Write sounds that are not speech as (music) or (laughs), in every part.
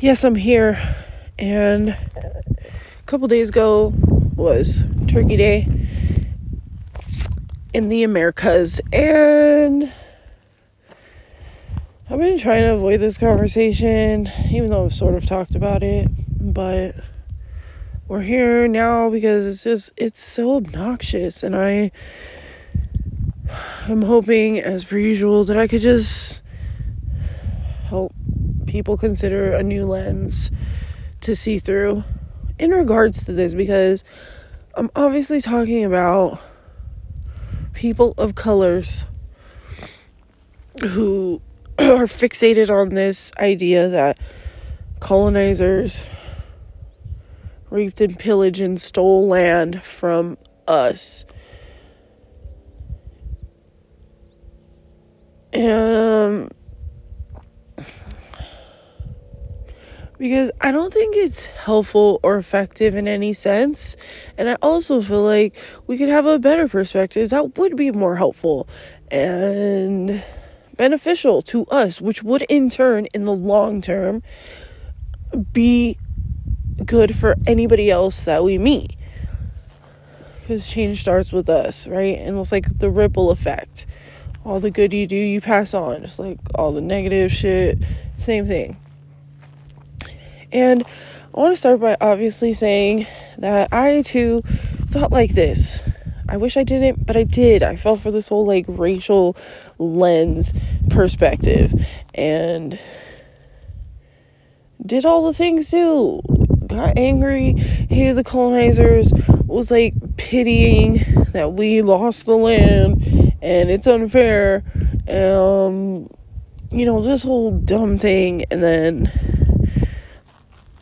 yes, I'm here. And a couple days ago was Turkey Day in the Americas. And I've been trying to avoid this conversation, even though I've sort of talked about it. But we're here now because it's just, it's so obnoxious. And I. I'm hoping, as per usual, that I could just help people consider a new lens to see through in regards to this because I'm obviously talking about people of colors who (clears throat) are fixated on this idea that colonizers reaped and pillaged and stole land from us. Um because I don't think it's helpful or effective in any sense. And I also feel like we could have a better perspective that would be more helpful and beneficial to us, which would in turn, in the long term, be good for anybody else that we meet. Because change starts with us, right? And it's like the ripple effect. All the good you do, you pass on. Just like all the negative shit, same thing and I want to start by obviously saying that I too thought like this. I wish I didn't, but I did. I fell for this whole like racial lens perspective and did all the things too. Got angry, hated the colonizers, was like pitying that we lost the land and it's unfair. Um, you know, this whole dumb thing, and then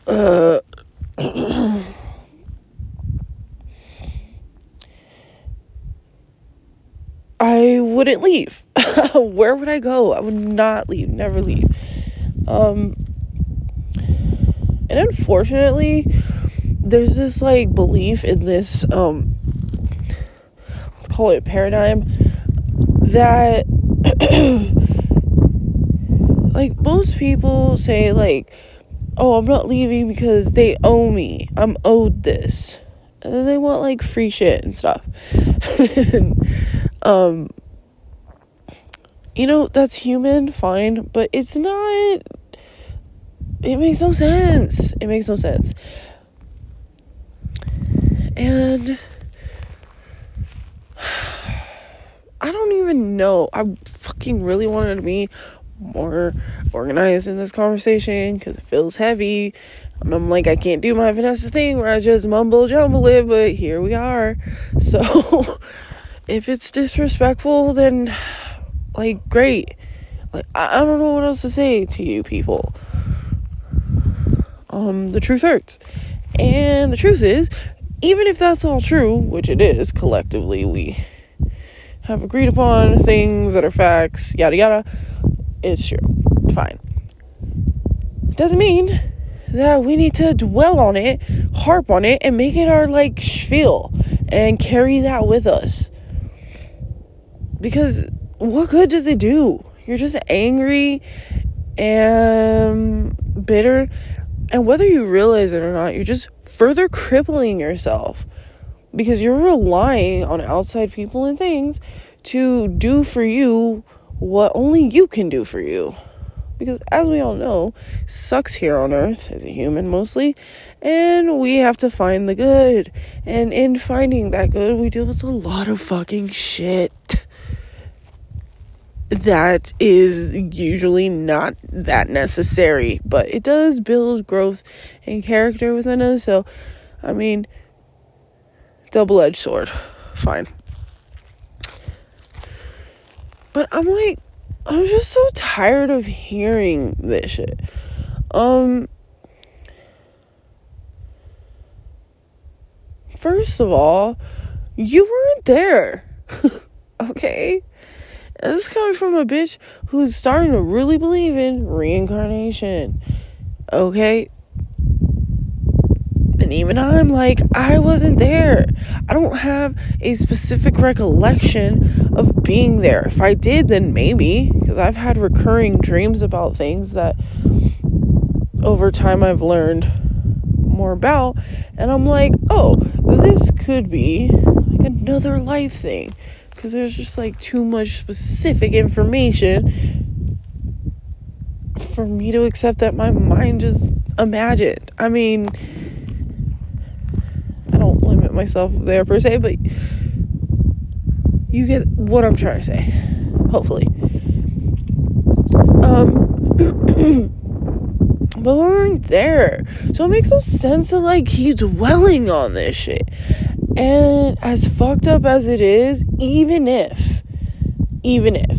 uh, I wouldn't leave. (laughs) Where would I go? I would not leave, never leave. Um, and unfortunately, there's this like belief in this um let's call it paradigm that (clears throat) like most people say like oh, I'm not leaving because they owe me. I'm owed this. And then they want like free shit and stuff. and, (laughs) um, you know, that's human, fine, but it's not. It makes no sense. It makes no sense. And (sighs) I don't even know. I fucking really wanted to be more organized in this conversation because it feels heavy. And I'm like, I can't do my Vanessa thing where I just mumble jumble it, but here we are. (laughs) So if it's disrespectful, then like, great. Like, I, I don't know what else to say to you people. Um, the truth hurts. And the truth is, even if that's all true, which it is, collectively, we have agreed upon things that are facts, yada yada it's true. Fine. Doesn't mean that we need to dwell on it, harp on it, and make it our like spiel and carry that with us. Because what good does it do? You're just angry and bitter. And whether you realize it or not, you're just further crippling yourself because you're relying on outside people and things to do for you what only you can do for you. Because as we all know, sucks here on earth as a human mostly, and we have to find the good. And in finding that good, we deal with a lot of fucking shit that is usually not that necessary, but it does build growth and character within us. So, I mean, double edged sword. Fine. But I'm like, I'm just so tired of hearing this shit. Um, first of all, you weren't there. (laughs) okay? And this coming from a bitch who's starting to really believe in reincarnation. Okay? And even I'm like, I wasn't there. I don't have a specific recollection of being there. If I did, then maybe, because I've had recurring dreams about things that over time I've learned more about and I'm like, "Oh, this could be like another life thing." Cuz there's just like too much specific information for me to accept that my mind just imagined. I mean, myself there per se, but you get what I'm trying to say. Hopefully. Um (clears throat) but we weren't there. So it makes no sense to like keep dwelling on this shit. And as fucked up as it is, even if, even if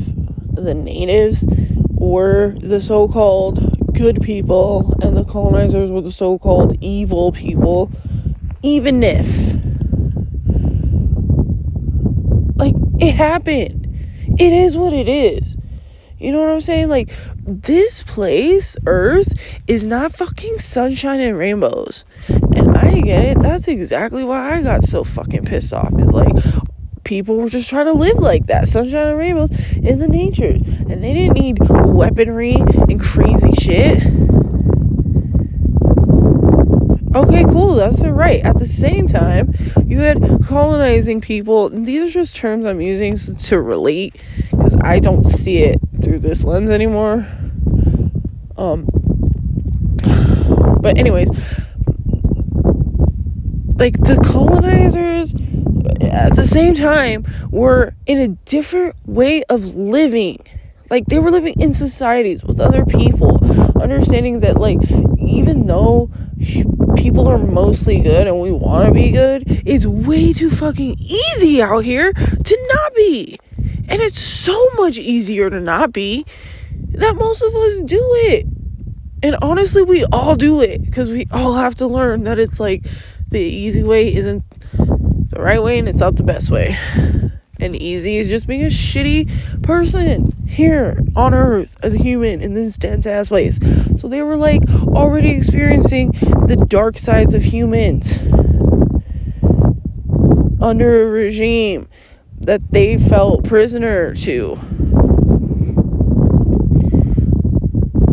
the natives were the so called good people and the colonizers were the so called evil people, even if, like, it happened. It is what it is. You know what I'm saying? Like, this place, Earth, is not fucking sunshine and rainbows. And I get it. That's exactly why I got so fucking pissed off. It's like, people were just trying to live like that sunshine and rainbows in the nature. And they didn't need weaponry and crazy shit. Okay, cool, that's all right. At the same time, you had colonizing people. These are just terms I'm using to relate because I don't see it through this lens anymore. Um, but anyways, like the colonizers at the same time were in a different way of living. Like they were living in societies with other people, understanding that like even though people are mostly good and we want to be good, it's way too fucking easy out here to not be. And it's so much easier to not be that most of us do it. And honestly, we all do it because we all have to learn that it's like the easy way isn't the right way and it's not the best way. And easy is just being a shitty person here on earth as a human in this dense ass place. So they were like already experiencing the dark sides of humans under a regime that they felt prisoner to.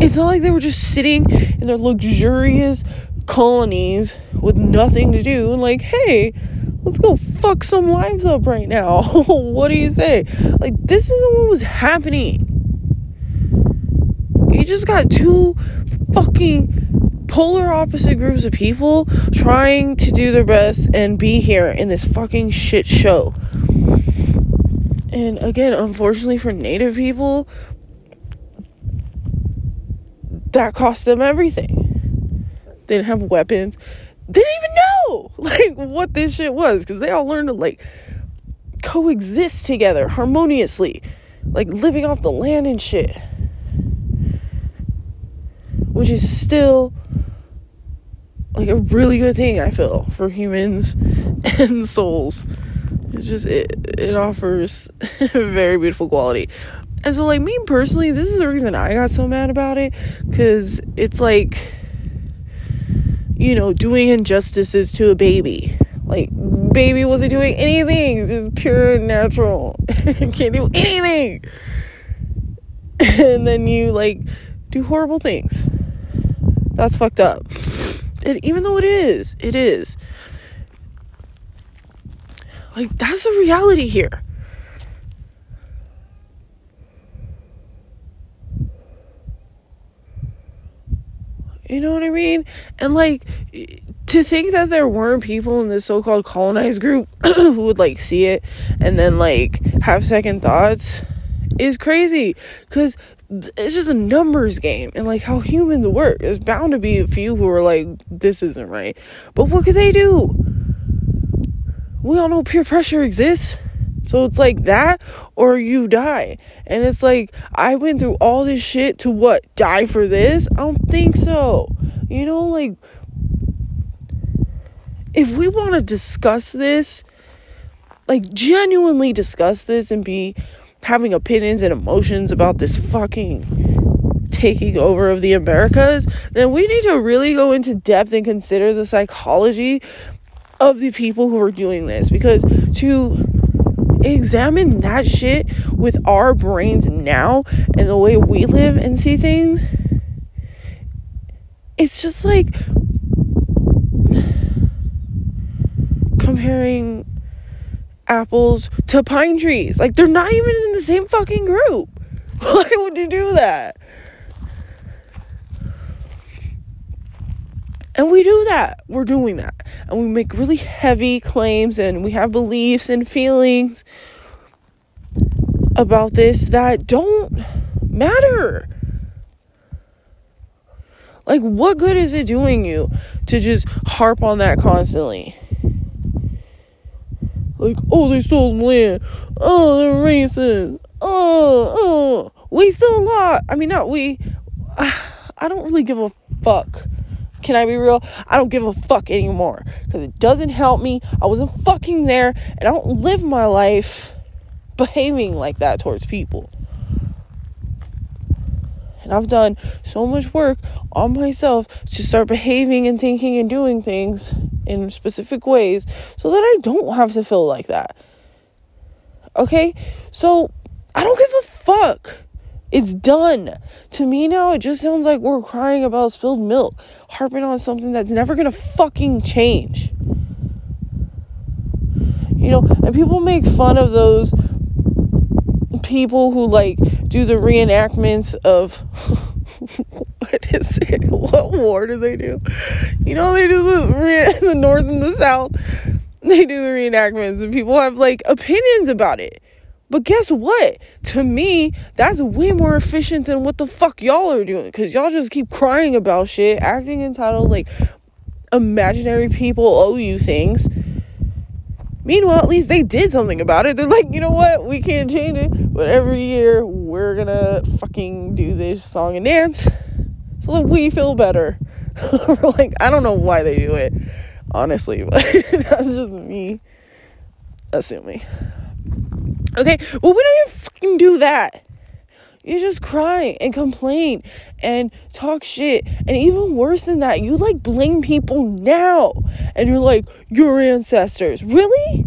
It's not like they were just sitting in their luxurious colonies with nothing to do and like, hey, let's go fuck some lives up right now. (laughs) what do you say? Like, this isn't what was happening. You just got two fucking polar opposite groups of people trying to do their best and be here in this fucking shit show. And again, unfortunately for native people, that cost them everything. They didn't have weapons. They didn't even know (laughs) like what this shit was because they all learned to like coexist together harmoniously, like living off the land and shit. Which is still like a really good thing I feel for humans (laughs) and souls. It just it it offers (laughs) very beautiful quality. And so like me personally, this is the reason I got so mad about it cuz it's like you know, doing injustices to a baby. Like baby wasn't doing anything. It's just pure natural. (laughs) Can't do anything. And then you like do horrible things. That's fucked up. Even though it is, it is. Like, that's the reality here. You know what I mean? And like to think that there weren't people in this so-called colonized group (clears throat) who would like see it and then like have second thoughts is crazy cuz it's just a numbers game and like how humans work. There's bound to be a few who are like this isn't right. But what could they do? we all know peer pressure exists. So it's like that or you die. And it's like, I went through all this shit to what? Die for this? I don't think so. You know, like, if we want to discuss this, like, genuinely discuss this and be having opinions and emotions about this fucking taking over of the Americas, then we need to really go into depth and consider the psychology of the people who are doing this. Because to examine that shit with our brains now and the way we live and see things it's just like comparing apples to pine trees. Like they're not even in the same fucking group. (laughs) Why would you do that? And we do that. We're doing that. And we make really heavy claims and we have beliefs and feelings about this that don't matter. Like, what good is it doing you to just harp on that constantly? Like, oh, they stole land. Oh, they're racist. Oh, oh, we still lot. I mean, not we. (sighs) I don't really give a fuck. Can I be real? I don't give a fuck anymore because it doesn't help me. I wasn't fucking there, and I don't live my life behaving like that towards people. And I've done so much work on myself to start behaving and thinking and doing things in specific ways so that I don't have to feel like that. Okay? So I don't give a fuck. It's done. To me now, it just sounds like we're crying about spilled milk, harping on something that's never gonna fucking change. You know, and people make fun of those people who like do the reenactments of (laughs) what is it? What war do they do? You know, they do the (laughs) the North and the South. They do the reenactments, and people have like opinions about it. But guess what? To me, that's way more efficient than what the fuck y'all are doing. Cause y'all just keep crying about shit, acting entitled, like imaginary people owe you things. Meanwhile, at least they did something about it. They're like, you know what? We can't change it. But every year, we're gonna fucking do this song and dance so that we feel better. (laughs) like, I don't know why they do it, honestly, (laughs) but that's just me assuming. Okay, well, we don't even fucking do that. You just cry and complain and talk shit. And even worse than that, you like blame people now. And you're like, your ancestors. Really?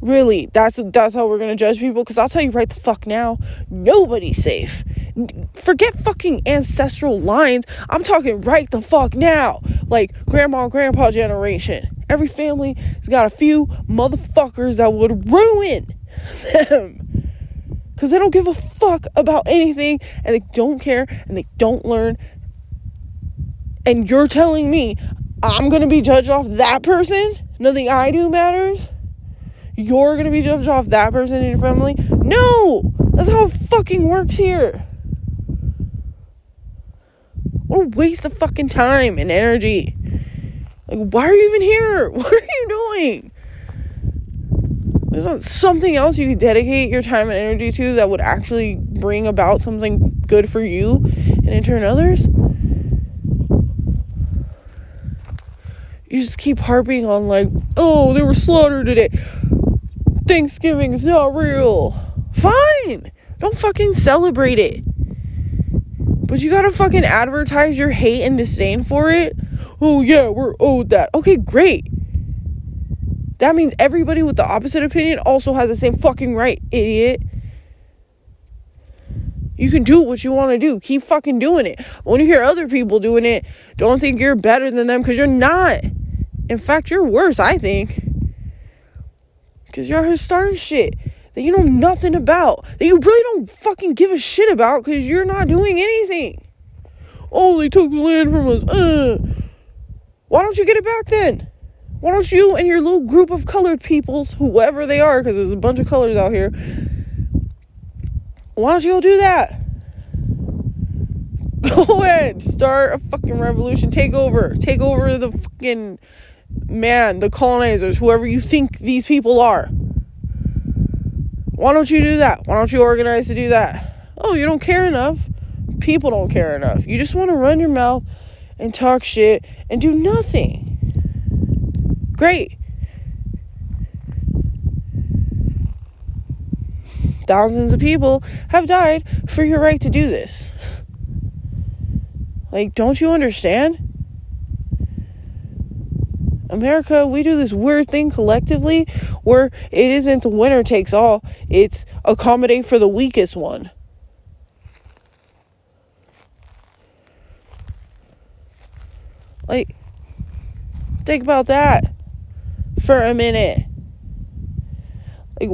Really? That's that's how we're gonna judge people? Because I'll tell you right the fuck now, nobody's safe. Forget fucking ancestral lines. I'm talking right the fuck now. Like grandma and grandpa generation. Every family has got a few motherfuckers that would ruin (laughs) them because they don't give a fuck about anything and they don't care and they don't learn. And you're telling me I'm gonna be judged off that person? Nothing I do matters? You're gonna be judged off that person in your family? No! That's how it fucking works here. What a waste of fucking time and energy. Like, why are you even here? (laughs) What are you doing? There's something else you could dedicate your time and energy to that would actually bring about something good for you and in turn others? You just keep harping on like oh they were slaughtered today. Thanksgiving is not real. Fine. Don't fucking celebrate it. But you gotta fucking advertise your hate and disdain for it. Oh yeah we're owed that. Okay great that means everybody with the opposite opinion also has the same fucking right, idiot. You can do what you want to do. Keep fucking doing it. When you hear other people doing it, don't think you're better than them because you're not. In fact, you're worse, I think. Because you're here starting shit that you know nothing about, that you really don't fucking give a shit about because you're not doing anything. Oh, they took the land from us. Uh. Why don't you get it back then? Why don't you and your little group of colored peoples, whoever they are, because there's a bunch of colors out here, why don't you go do that? (laughs) Go ahead, start a fucking revolution. Take over. Take over the fucking man, the colonizers, whoever you think these people are. Why don't you do that? Why don't you organize to do that? Oh, you don't care enough. People don't care enough. You just want to run your mouth and talk shit and do nothing. Great. Thousands of people have died for your right to do this. Like, don't you understand? America, we do this weird thing collectively where it isn't the winner takes all, it's accommodate for the weakest one. Like, think about that for a minute. Like,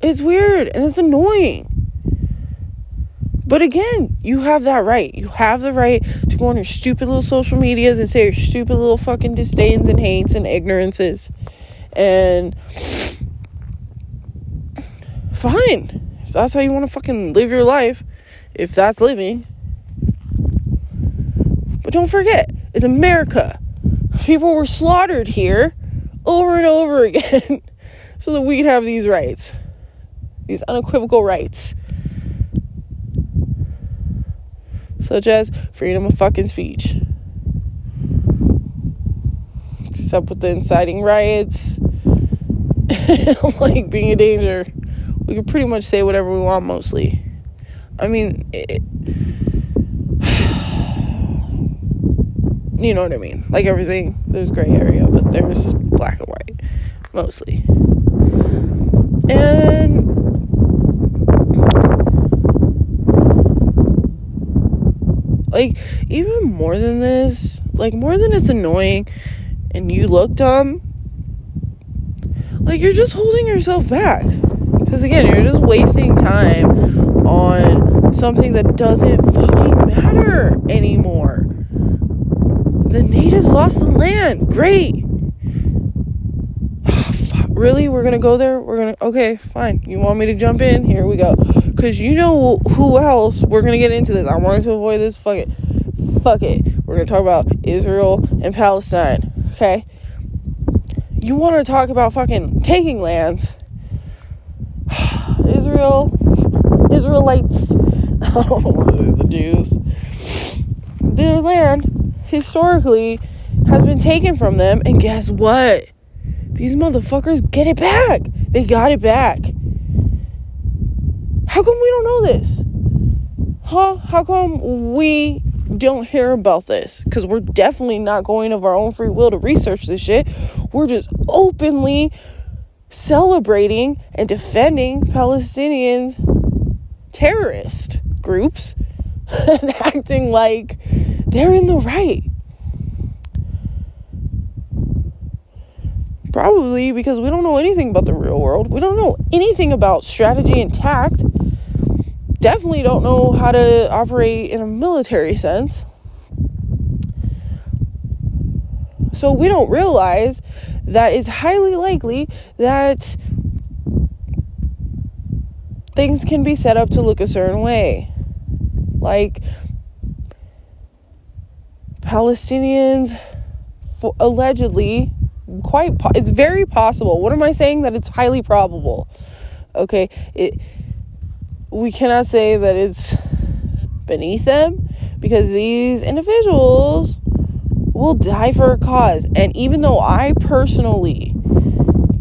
it's weird and it's annoying. But again, you have that right. You have the right to go on your stupid little social medias and say your stupid little fucking disdains and hates and ignorances. And fine. If that's how you want to fucking live your life, if that's living. But don't forget, it's America. People were slaughtered here over and over (laughs) again so that we could have these rights, these unequivocal rights such as freedom of fucking speech. Except with the inciting riots, (laughs) like being a danger, we can pretty much say whatever we want mostly. I mean, it, you know what I mean? Like everything, there's gray area, but there's black and white mostly. And Like, even more than this, like, more than it's annoying and you look dumb, like, you're just holding yourself back. Because, again, you're just wasting time on something that doesn't fucking matter anymore. The natives lost the land. Great. (sighs) really? We're gonna go there? We're gonna. Okay, fine. You want me to jump in? Here we go. Because you know who else we're going to get into this. I wanted to avoid this. Fuck it. Fuck it. We're going to talk about Israel and Palestine. Okay? You want to talk about fucking taking lands. (sighs) Israel, Israelites, (laughs) oh, (laughs) the Jews, their land historically has been taken from them, and guess what? These motherfuckers get it back. They got it back. How come we don't know this? Huh? How come we don't hear about this? Because we're definitely not going of our own free will to research this shit. We're just openly celebrating and defending Palestinian terrorist groups (laughs) and acting like they're in the right. Probably because we don't know anything about the real world. We don't know anything about strategy and tact definitely don't know how to operate in a military sense. So we don't realize that it's highly likely that things can be set up to look a certain way. Like Palestinians allegedly quite po- it's very possible. What am I saying that it's highly probable? Okay, it we cannot say that it's beneath them because these individuals will die for a cause. And even though I personally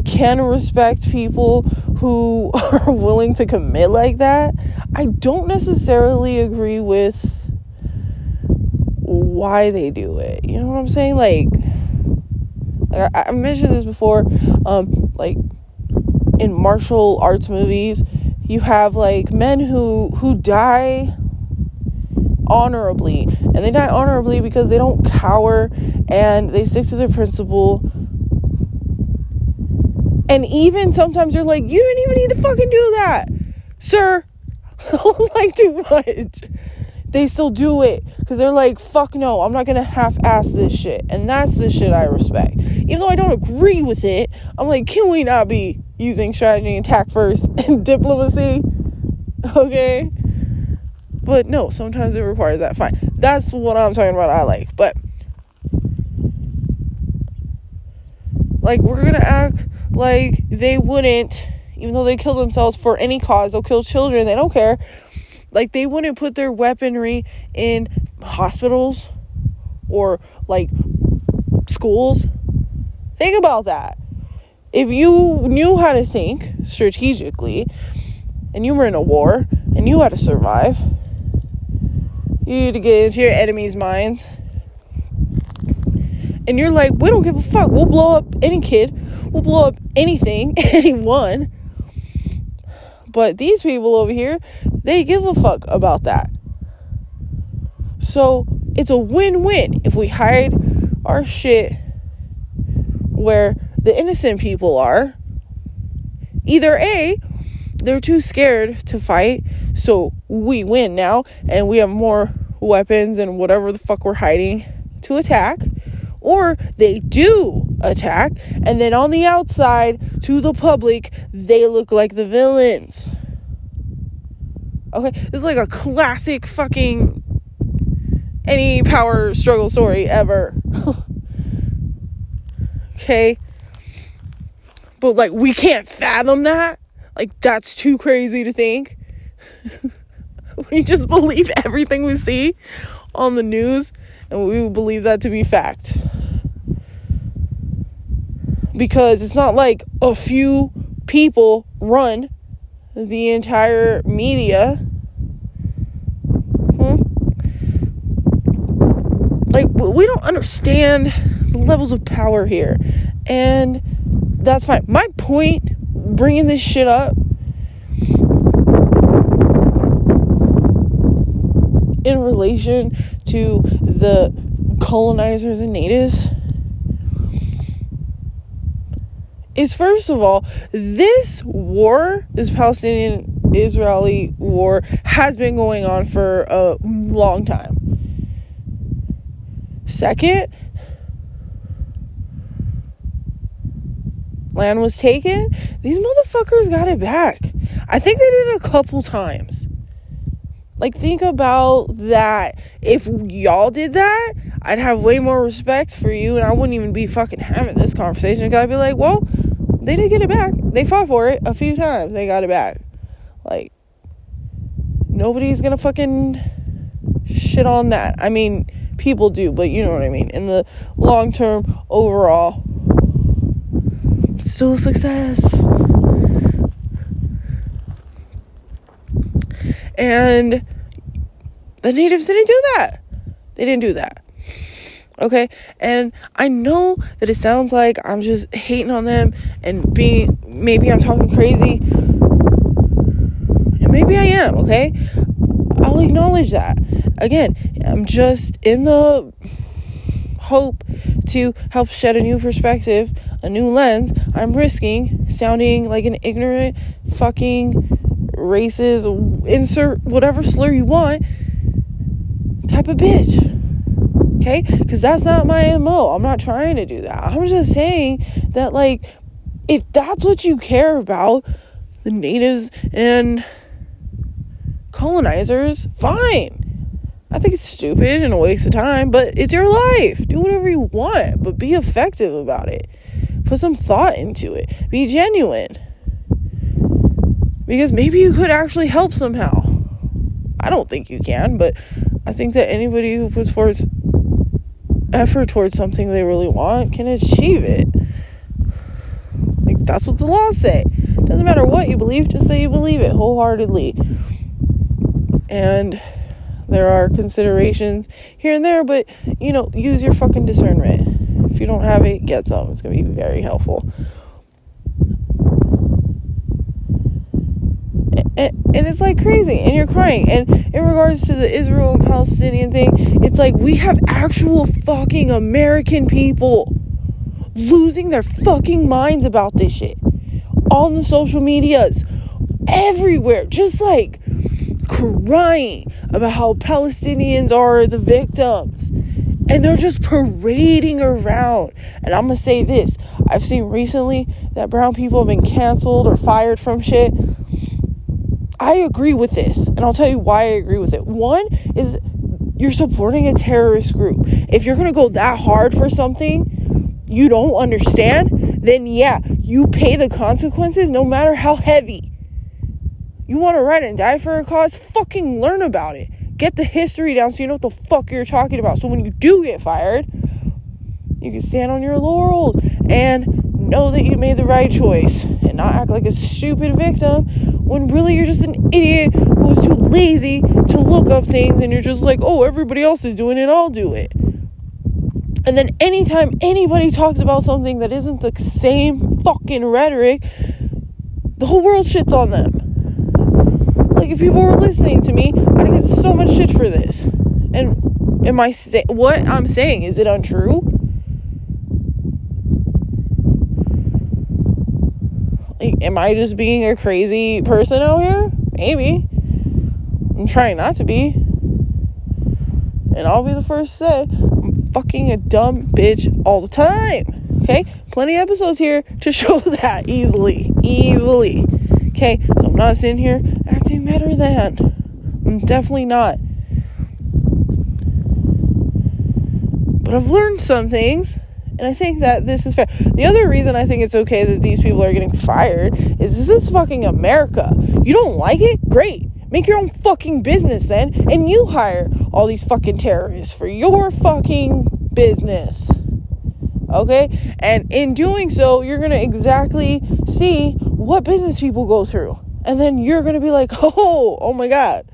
can respect people who (laughs) are willing to commit like that, I don't necessarily agree with why they do it. You know what I'm saying? Like, like I, I mentioned this before, um, like in martial arts movies, you have like men who who die honorably and they die honorably because they don't cower and they stick to their principle and even sometimes you're like you don't even need to fucking do that sir (laughs) like too much they still do it because they're like fuck no i'm not gonna half-ass this shit and that's the shit i respect even though i don't agree with it i'm like can we not be using strategy and tact first (laughs) and diplomacy. Okay? But no, sometimes it requires that. Fine. That's what I'm talking about. I like. But like we're gonna act like they wouldn't, even though they kill themselves for any cause, they'll kill children, they don't care. Like they wouldn't put their weaponry in hospitals or like schools. Think about that if you knew how to think strategically and you were in a war and you had to survive, you had to get into your enemy's minds. And you're like, we don't give a fuck. We'll blow up any kid. We'll blow up anything, (laughs) anyone. But these people over here, they give a fuck about that. So it's a win win if we hide our shit where the innocent people are. Either A, they're too scared to fight, so we win now, and we have more weapons and whatever the fuck we're hiding to attack. Or they do attack, and then on the outside, to the public, they look like the villains. Okay, this is like a classic fucking any power struggle story ever. (laughs) okay? But like we can't fathom that. Like that's too crazy to think. (laughs) we just believe everything we see on the news and we believe that to be fact. Because it's not like a few people run the entire media. Hmm? Like we don't understand the levels of power here and that's fine. My point bringing this shit up in relation to the colonizers and natives is first of all this war this palestinian israeli war has been going on for a long time Second, land was taken. These motherfuckers got it back. I think they did it a couple times. Like, think about that. If y'all did that, I'd have way more respect for you, and I wouldn't even be fucking having this conversation. Cause I'd be like, well, they did get it back. They fought for it a few times. They got it back. Like, nobody's gonna fucking shit on that. I mean, people do, but you know what I mean. In the long term, overall, still success. And the natives didn't do that. They didn't do that. Okay? And I know that it sounds like I'm just hating on them and being maybe I'm talking crazy. And maybe I am, okay? I'll acknowledge that. Again, I'm just in the hope to help shed a new perspective, a new lens. I'm risking sounding like an ignorant fucking racist, insert whatever slur you want type of bitch. Okay? Because that's not my MO. I'm not trying to do that. I'm just saying that, like, if that's what you care about, the natives and colonizers, fine. I think it's stupid and a waste of time, but it's your life. Do whatever you want, but be effective about it. Put some thought into it. Be genuine. Because maybe you could actually help somehow. I don't think you can, but I think that anybody who puts forth effort towards something they really want can achieve it. Like that's what the laws say. Doesn't matter what you believe, just say you believe it wholeheartedly. And there are considerations here and there, but you know, use your fucking discernment. If you don't have it, get some. It's to be very helpful. And, and it's like crazy, and you're crying. And in regards to the Israel and Palestinian thing, it's like we have actual fucking American people losing their fucking minds about this shit on the social medias everywhere, just like crying about how Palestinians are the victims. And they're just parading around. And I'm to say this I've seen recently that brown people have been canceled or fired from shit. I agree with this. And I'll tell you why I agree with it. One is you're supporting a terrorist group. If you're going to go that hard for something you don't understand, then yeah, you pay the consequences no matter how heavy. You want to run and die for a cause? Fucking learn about it. Get the history down so you know what the fuck you're talking about. So when you do get fired, you can stand on your laurels and know that you made the right choice not act like a stupid victim when really you're just an idiot who is too lazy to look up things and you're just like, oh, everybody else is doing it, I'll do it. And then anytime anybody talks about something that isn't the same fucking rhetoric, the whole world shits on them. Like if people were listening to me, I'd get so much shit for this. And am I say what I'm saying is it untrue? Am I just being a crazy person out here? Maybe. I'm trying not to be. And I'll be the first to say I'm fucking a dumb bitch all the time. Okay? Plenty of episodes here to (laughs) show that easily. Easily. Okay? So I'm not sitting here acting better than. I'm definitely not. But I've learned some things and I think that this is fair. The other reason I think it's okay that these people are getting fired is this is fucking America. You don't like it? Great. Make your own fucking business then, and you hire all these fucking terrorists for your fucking business. Okay? And in doing so, you're gonna exactly see what business people go through. And then you're gonna be like, (laughs) oh, oh my god.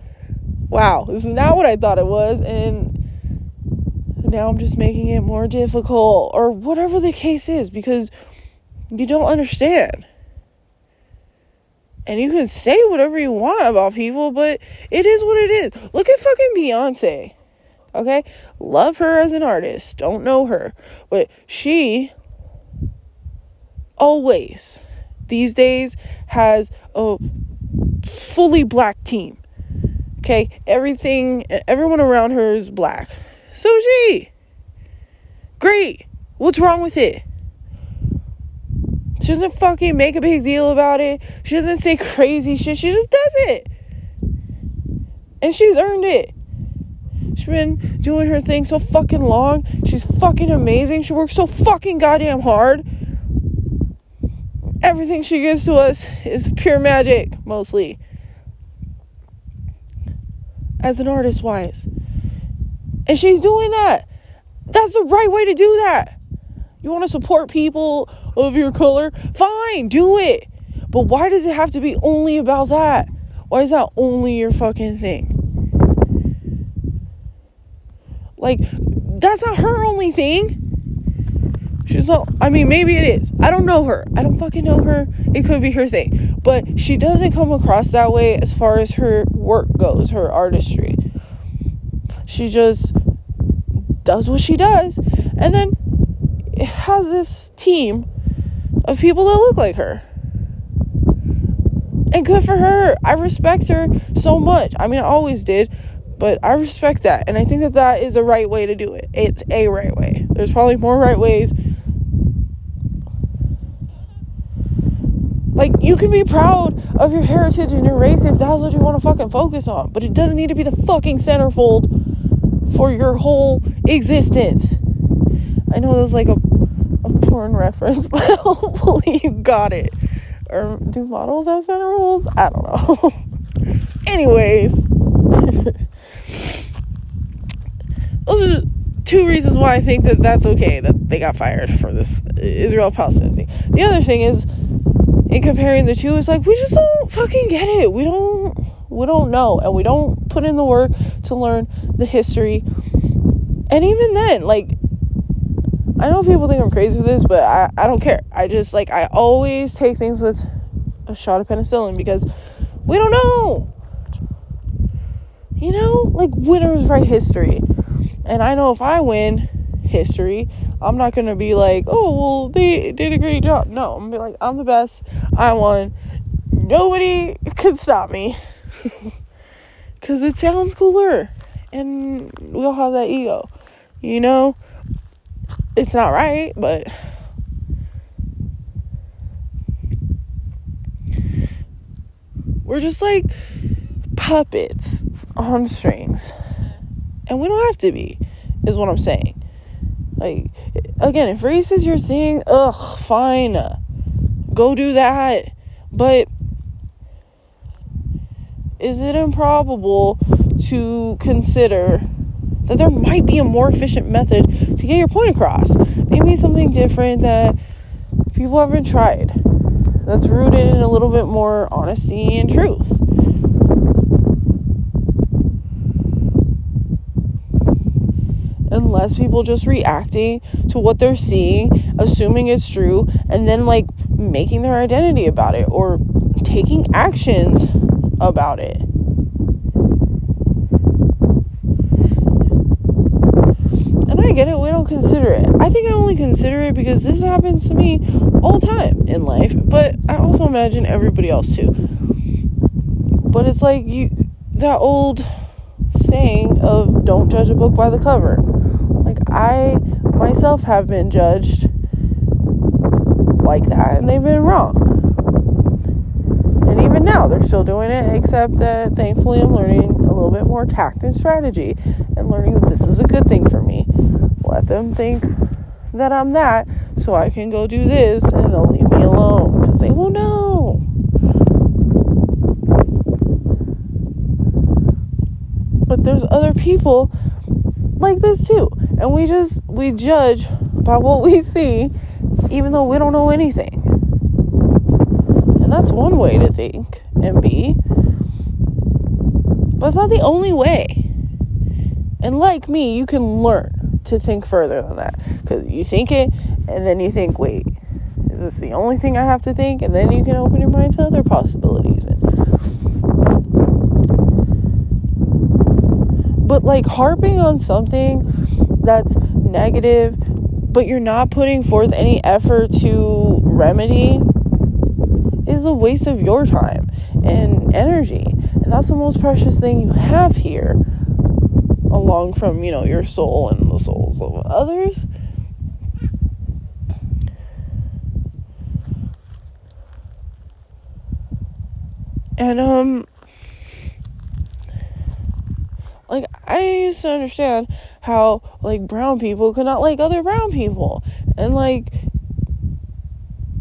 Wow, this is not what I thought it was. And now I'm just making it more difficult or whatever the case is because you don't understand. And you can say whatever you want about people, but it is what it is. Look at fucking Beyonce. Okay? Love her as an artist. Don't know her. But she always, these days, has a fully black team. Okay? Everything, everyone around her is black. So she. Great. What's wrong with it? She doesn't fucking make a big deal about it. She doesn't say (laughs) crazy shit. She just does it. And she's earned it. She's been doing her thing so fucking long. She's fucking amazing. She works so fucking goddamn hard. Everything she gives to us is pure magic, mostly. As an artist wise. And she's doing that. That's the right way to do that. You want to support people of your color? Fine, do it. But why does it have to be only about that? Why is that only your fucking thing? Like, that's not her only thing. She's not, I mean, maybe it is. I don't know her. I don't fucking know her. It could be her thing. But she doesn't come across that way as far as her work goes, her artistry. She just does what she does and then has this team of people that look like her. And good for her. I respect her so much. I mean, I always did, but I respect that. And I think that that is a right way to do it. It's a right way. There's probably more right ways. Like, you can be proud of your heritage and your race if that's what you want to fucking focus on, but it doesn't need to be the fucking centerfold for your whole existence. I know it was like a, a porn reference, (laughs) but hopefully you got it. Or do models have center holes? I don't know. (laughs) Anyways, (laughs) those are two reasons why I think that that's okay that they got fired for this Israel Palestine thing. The other thing is, in comparing the two, it's like we just don't fucking get it. We don't we don't know and we don't put in the work to learn the history. And even then like i know people think i'm crazy for this but i, I don't care. I just like i always take things with a shot of penicillin because we don't know. You know like winners write history. And i know if i win history i'm not gonna be like oh well they did a great job. No i'm gonna be like i'm the best. I won. Nobody (laughs) could stop me (laughs) because it sounds cooler and we all have that ego you know? It's not right but we're just like puppets on strings. And we don't have to be is what i'm saying. Like again if race is your thing ugh fine. Go do that. But is it improbable to consider that there might be a more efficient method to get your point across? Maybe something different that people haven't tried that's rooted in a little bit more honesty and truth. And less people just reacting to what they're seeing, assuming it's true, and then like making their identity about it or taking actions about it. And I get it, we don't consider it. I think I only consider it because this happens to me all the time in life, but I also imagine everybody else too. But it's like you that old saying of don't judge a book by the cover. Like I myself have been judged like that and they've been wrong. Now they're still doing it except that thankfully I'm learning a little bit more tact and strategy and learning that this is a good thing for me. Let them think that I'm that so I can go do this and they'll leave me alone because they will know. But there's other people like this too. And we just we judge by what we see even though we don't know anything. And that's one way to think and be. But it's not the only way. And like me, you can learn to think further than that. Because you think it, and then you think, wait, is this the only thing I have to think? And then you can open your mind to other possibilities. But like harping on something that's negative, but you're not putting forth any effort to remedy is a waste of your time and energy. And that's the most precious thing you have here, along from, you know, your soul and the souls of others. And, um, like, I used to understand how, like, brown people could not like other brown people. And, like,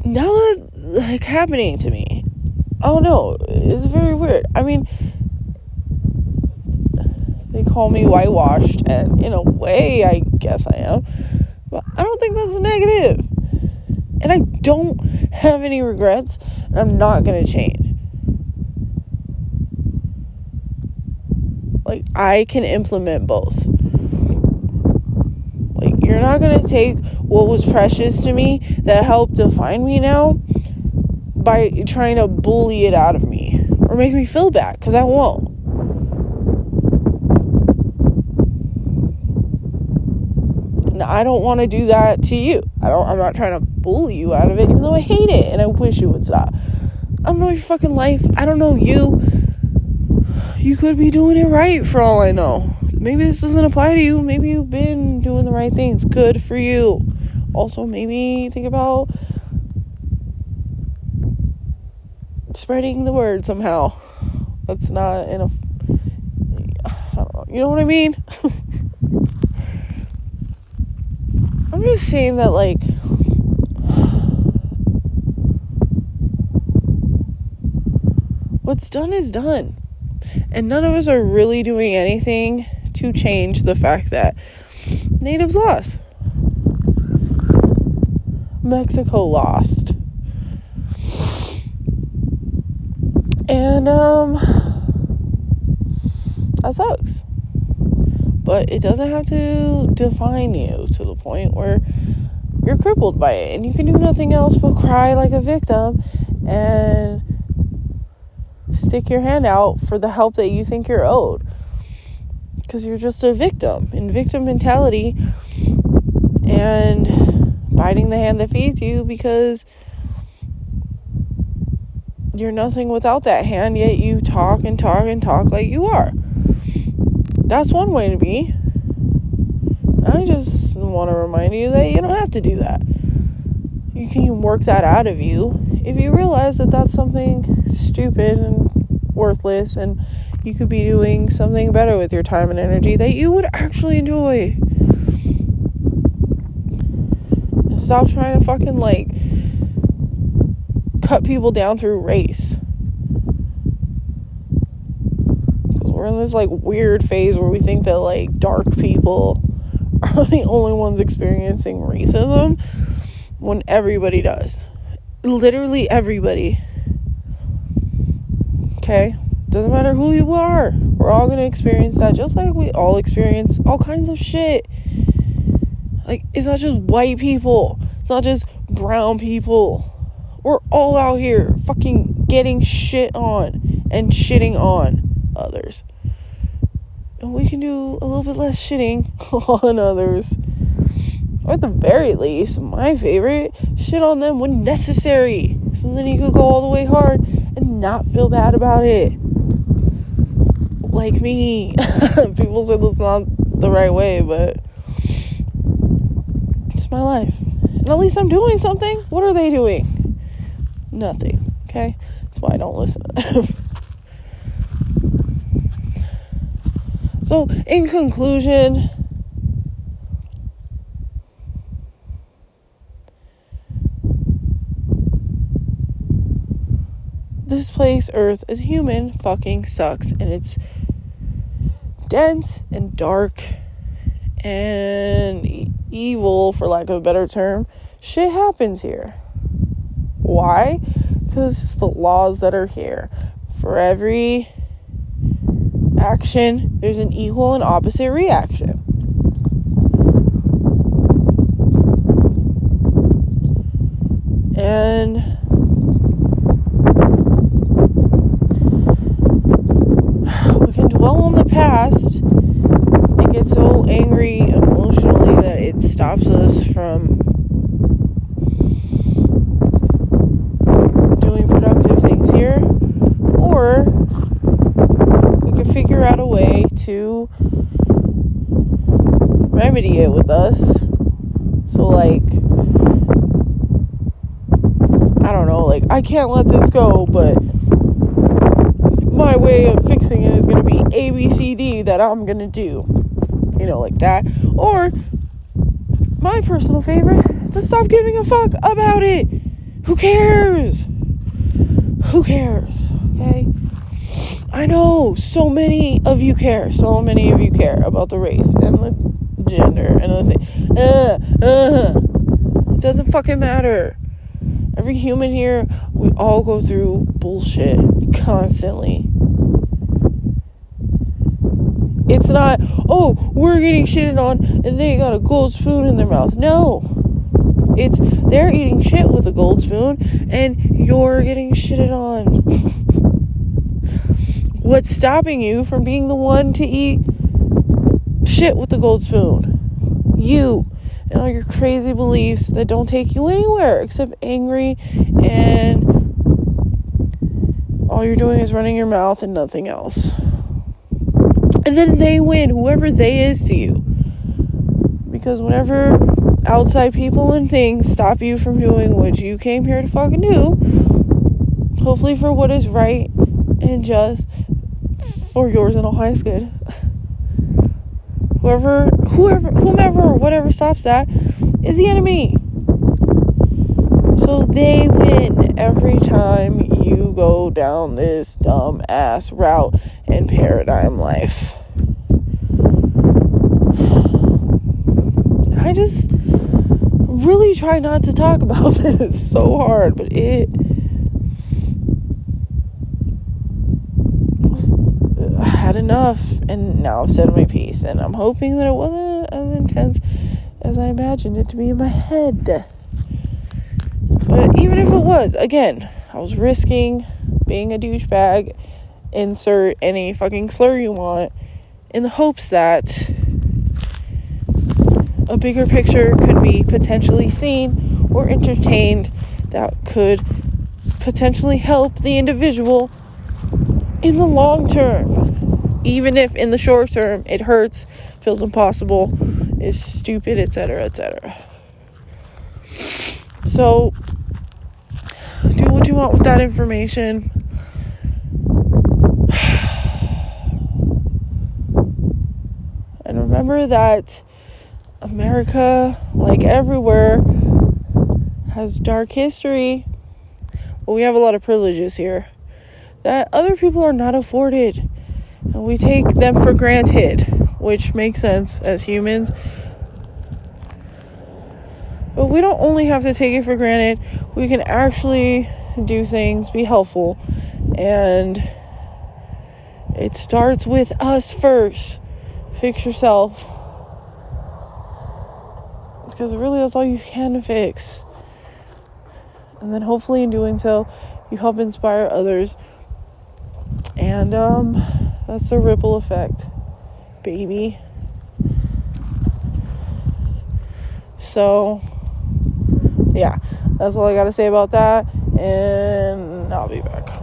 now it's, like, happening to me. I don't know. It's very weird. I mean, they call me whitewashed, and in a way, I guess I am. But I don't think that's negative. And I don't have any regrets, and I'm not going to change. Like, I can implement both. Like, you're not going to take what was precious to me that helped define me now by trying to bully it out of me or make me feel bad because I won't. And I don't want to do that to you. I don't I'm not trying to bully you out of it even though I hate it and I wish you would stop. I don't know your fucking life. I don't know you. You could be doing it right for all I know. Maybe this doesn't apply to you. Maybe you've been doing the right things. Good for you. Also, maybe think about spreading the word somehow. That's not in a. I don't know. You know what I mean? (laughs) I'm just saying that, like. What's done is done. And none of us are really doing anything to change the fact that natives lost. Mexico lost. And um that sucks. But it doesn't have to define you to the point where you're crippled by it and you can do nothing else but cry like a victim and stick your hand out for the help that you think you're owed. Because you're just a victim in victim mentality and biting the hand that feeds you because you're nothing without that hand, yet you talk and talk and talk like you are. That's one way to be. I just want to remind you that you don't have to do that. You can work that out of you if you realize that that's something stupid and worthless and you could be doing something better with your time and energy that you would actually enjoy. Stop trying to fucking like cut people down through race. Because we're in this like weird phase where we think that like dark people (laughs) are the only ones experiencing racism when everybody does. Literally everybody. Okay? Doesn't matter who you are. We're all going to experience that just like we all experience all kinds of shit. Like, it's not just white people, it's not just brown people. We're all out here fucking getting shit on and shitting on others. And we can do a little bit less shitting (laughs) on others or at the very least, my favorite, shit on them when necessary. So then you could go all the way hard and not feel bad about it. Like me. (laughs) People say that's not the right way, but it's my life. And at least I'm doing something. What are they doing? Nothing. Okay? That's why I don't listen to them. (laughs) so, in conclusion, this place, Earth, as human, fucking sucks. And it's dense and dark and evil, for lack of a better term. Shit happens here. Why? Because it's the laws that are here. For every action, there's an equal and opposite reaction. And we can dwell on the past and get so angry emotionally that it stops us from doing productive things here, or we can figure out a way to remedy it with us. So, like, I don't know, like, I can't let this go, but my way of fixing it is going to be A, B, C, D that I'm going to do. You know, like that. Or, my personal favorite, to stop giving a fuck about it. Who cares? Who cares? Okay? I know so many of you care. So many of you care about the race and the gender and the thing. Uh, uh. It doesn't fucking matter. Every human here, we all go through bullshit constantly. It's not, oh, we're getting shitted on and they got a gold spoon in their mouth. No. It's they're eating shit with a gold spoon and you're getting shitted on. (laughs) What's stopping you from being the one to eat shit with the gold spoon? You and all your crazy beliefs that don't take you anywhere except angry and all you're doing is running your mouth and nothing else. And then they win, whoever they is to you. Because whenever outside people and things stop you from doing what you came here to fucking do, hopefully for what is right and just for yours and all highest good. Whoever, whoever, whomever, or whatever stops that is the enemy. So they win every time you go down this dumb ass route in paradigm life. I just really try not to talk about (laughs) this so hard, but it I had enough and now I've said my piece and I'm hoping that it wasn't as intense as I imagined it to be in my head. But even if it was, again, I was risking being a douchebag, insert any fucking slur you want, in the hopes that a bigger picture could be potentially seen or entertained that could potentially help the individual in the long term. Even if in the short term it hurts, feels impossible, is stupid, etc., etc. So, do what you want with that information. (sighs) And remember that America, like everywhere, has dark history. But we have a lot of privileges here that other people are not afforded. And we take them for granted, which makes sense as humans. But we don't only have to take it for granted, we can actually do things, be helpful. And it starts with us first. Fix yourself. Because really, that's all you can fix. And then, hopefully, in doing so, you help inspire others. And um, that's the ripple effect, baby. So, yeah, that's all I got to say about that, and I'll be back.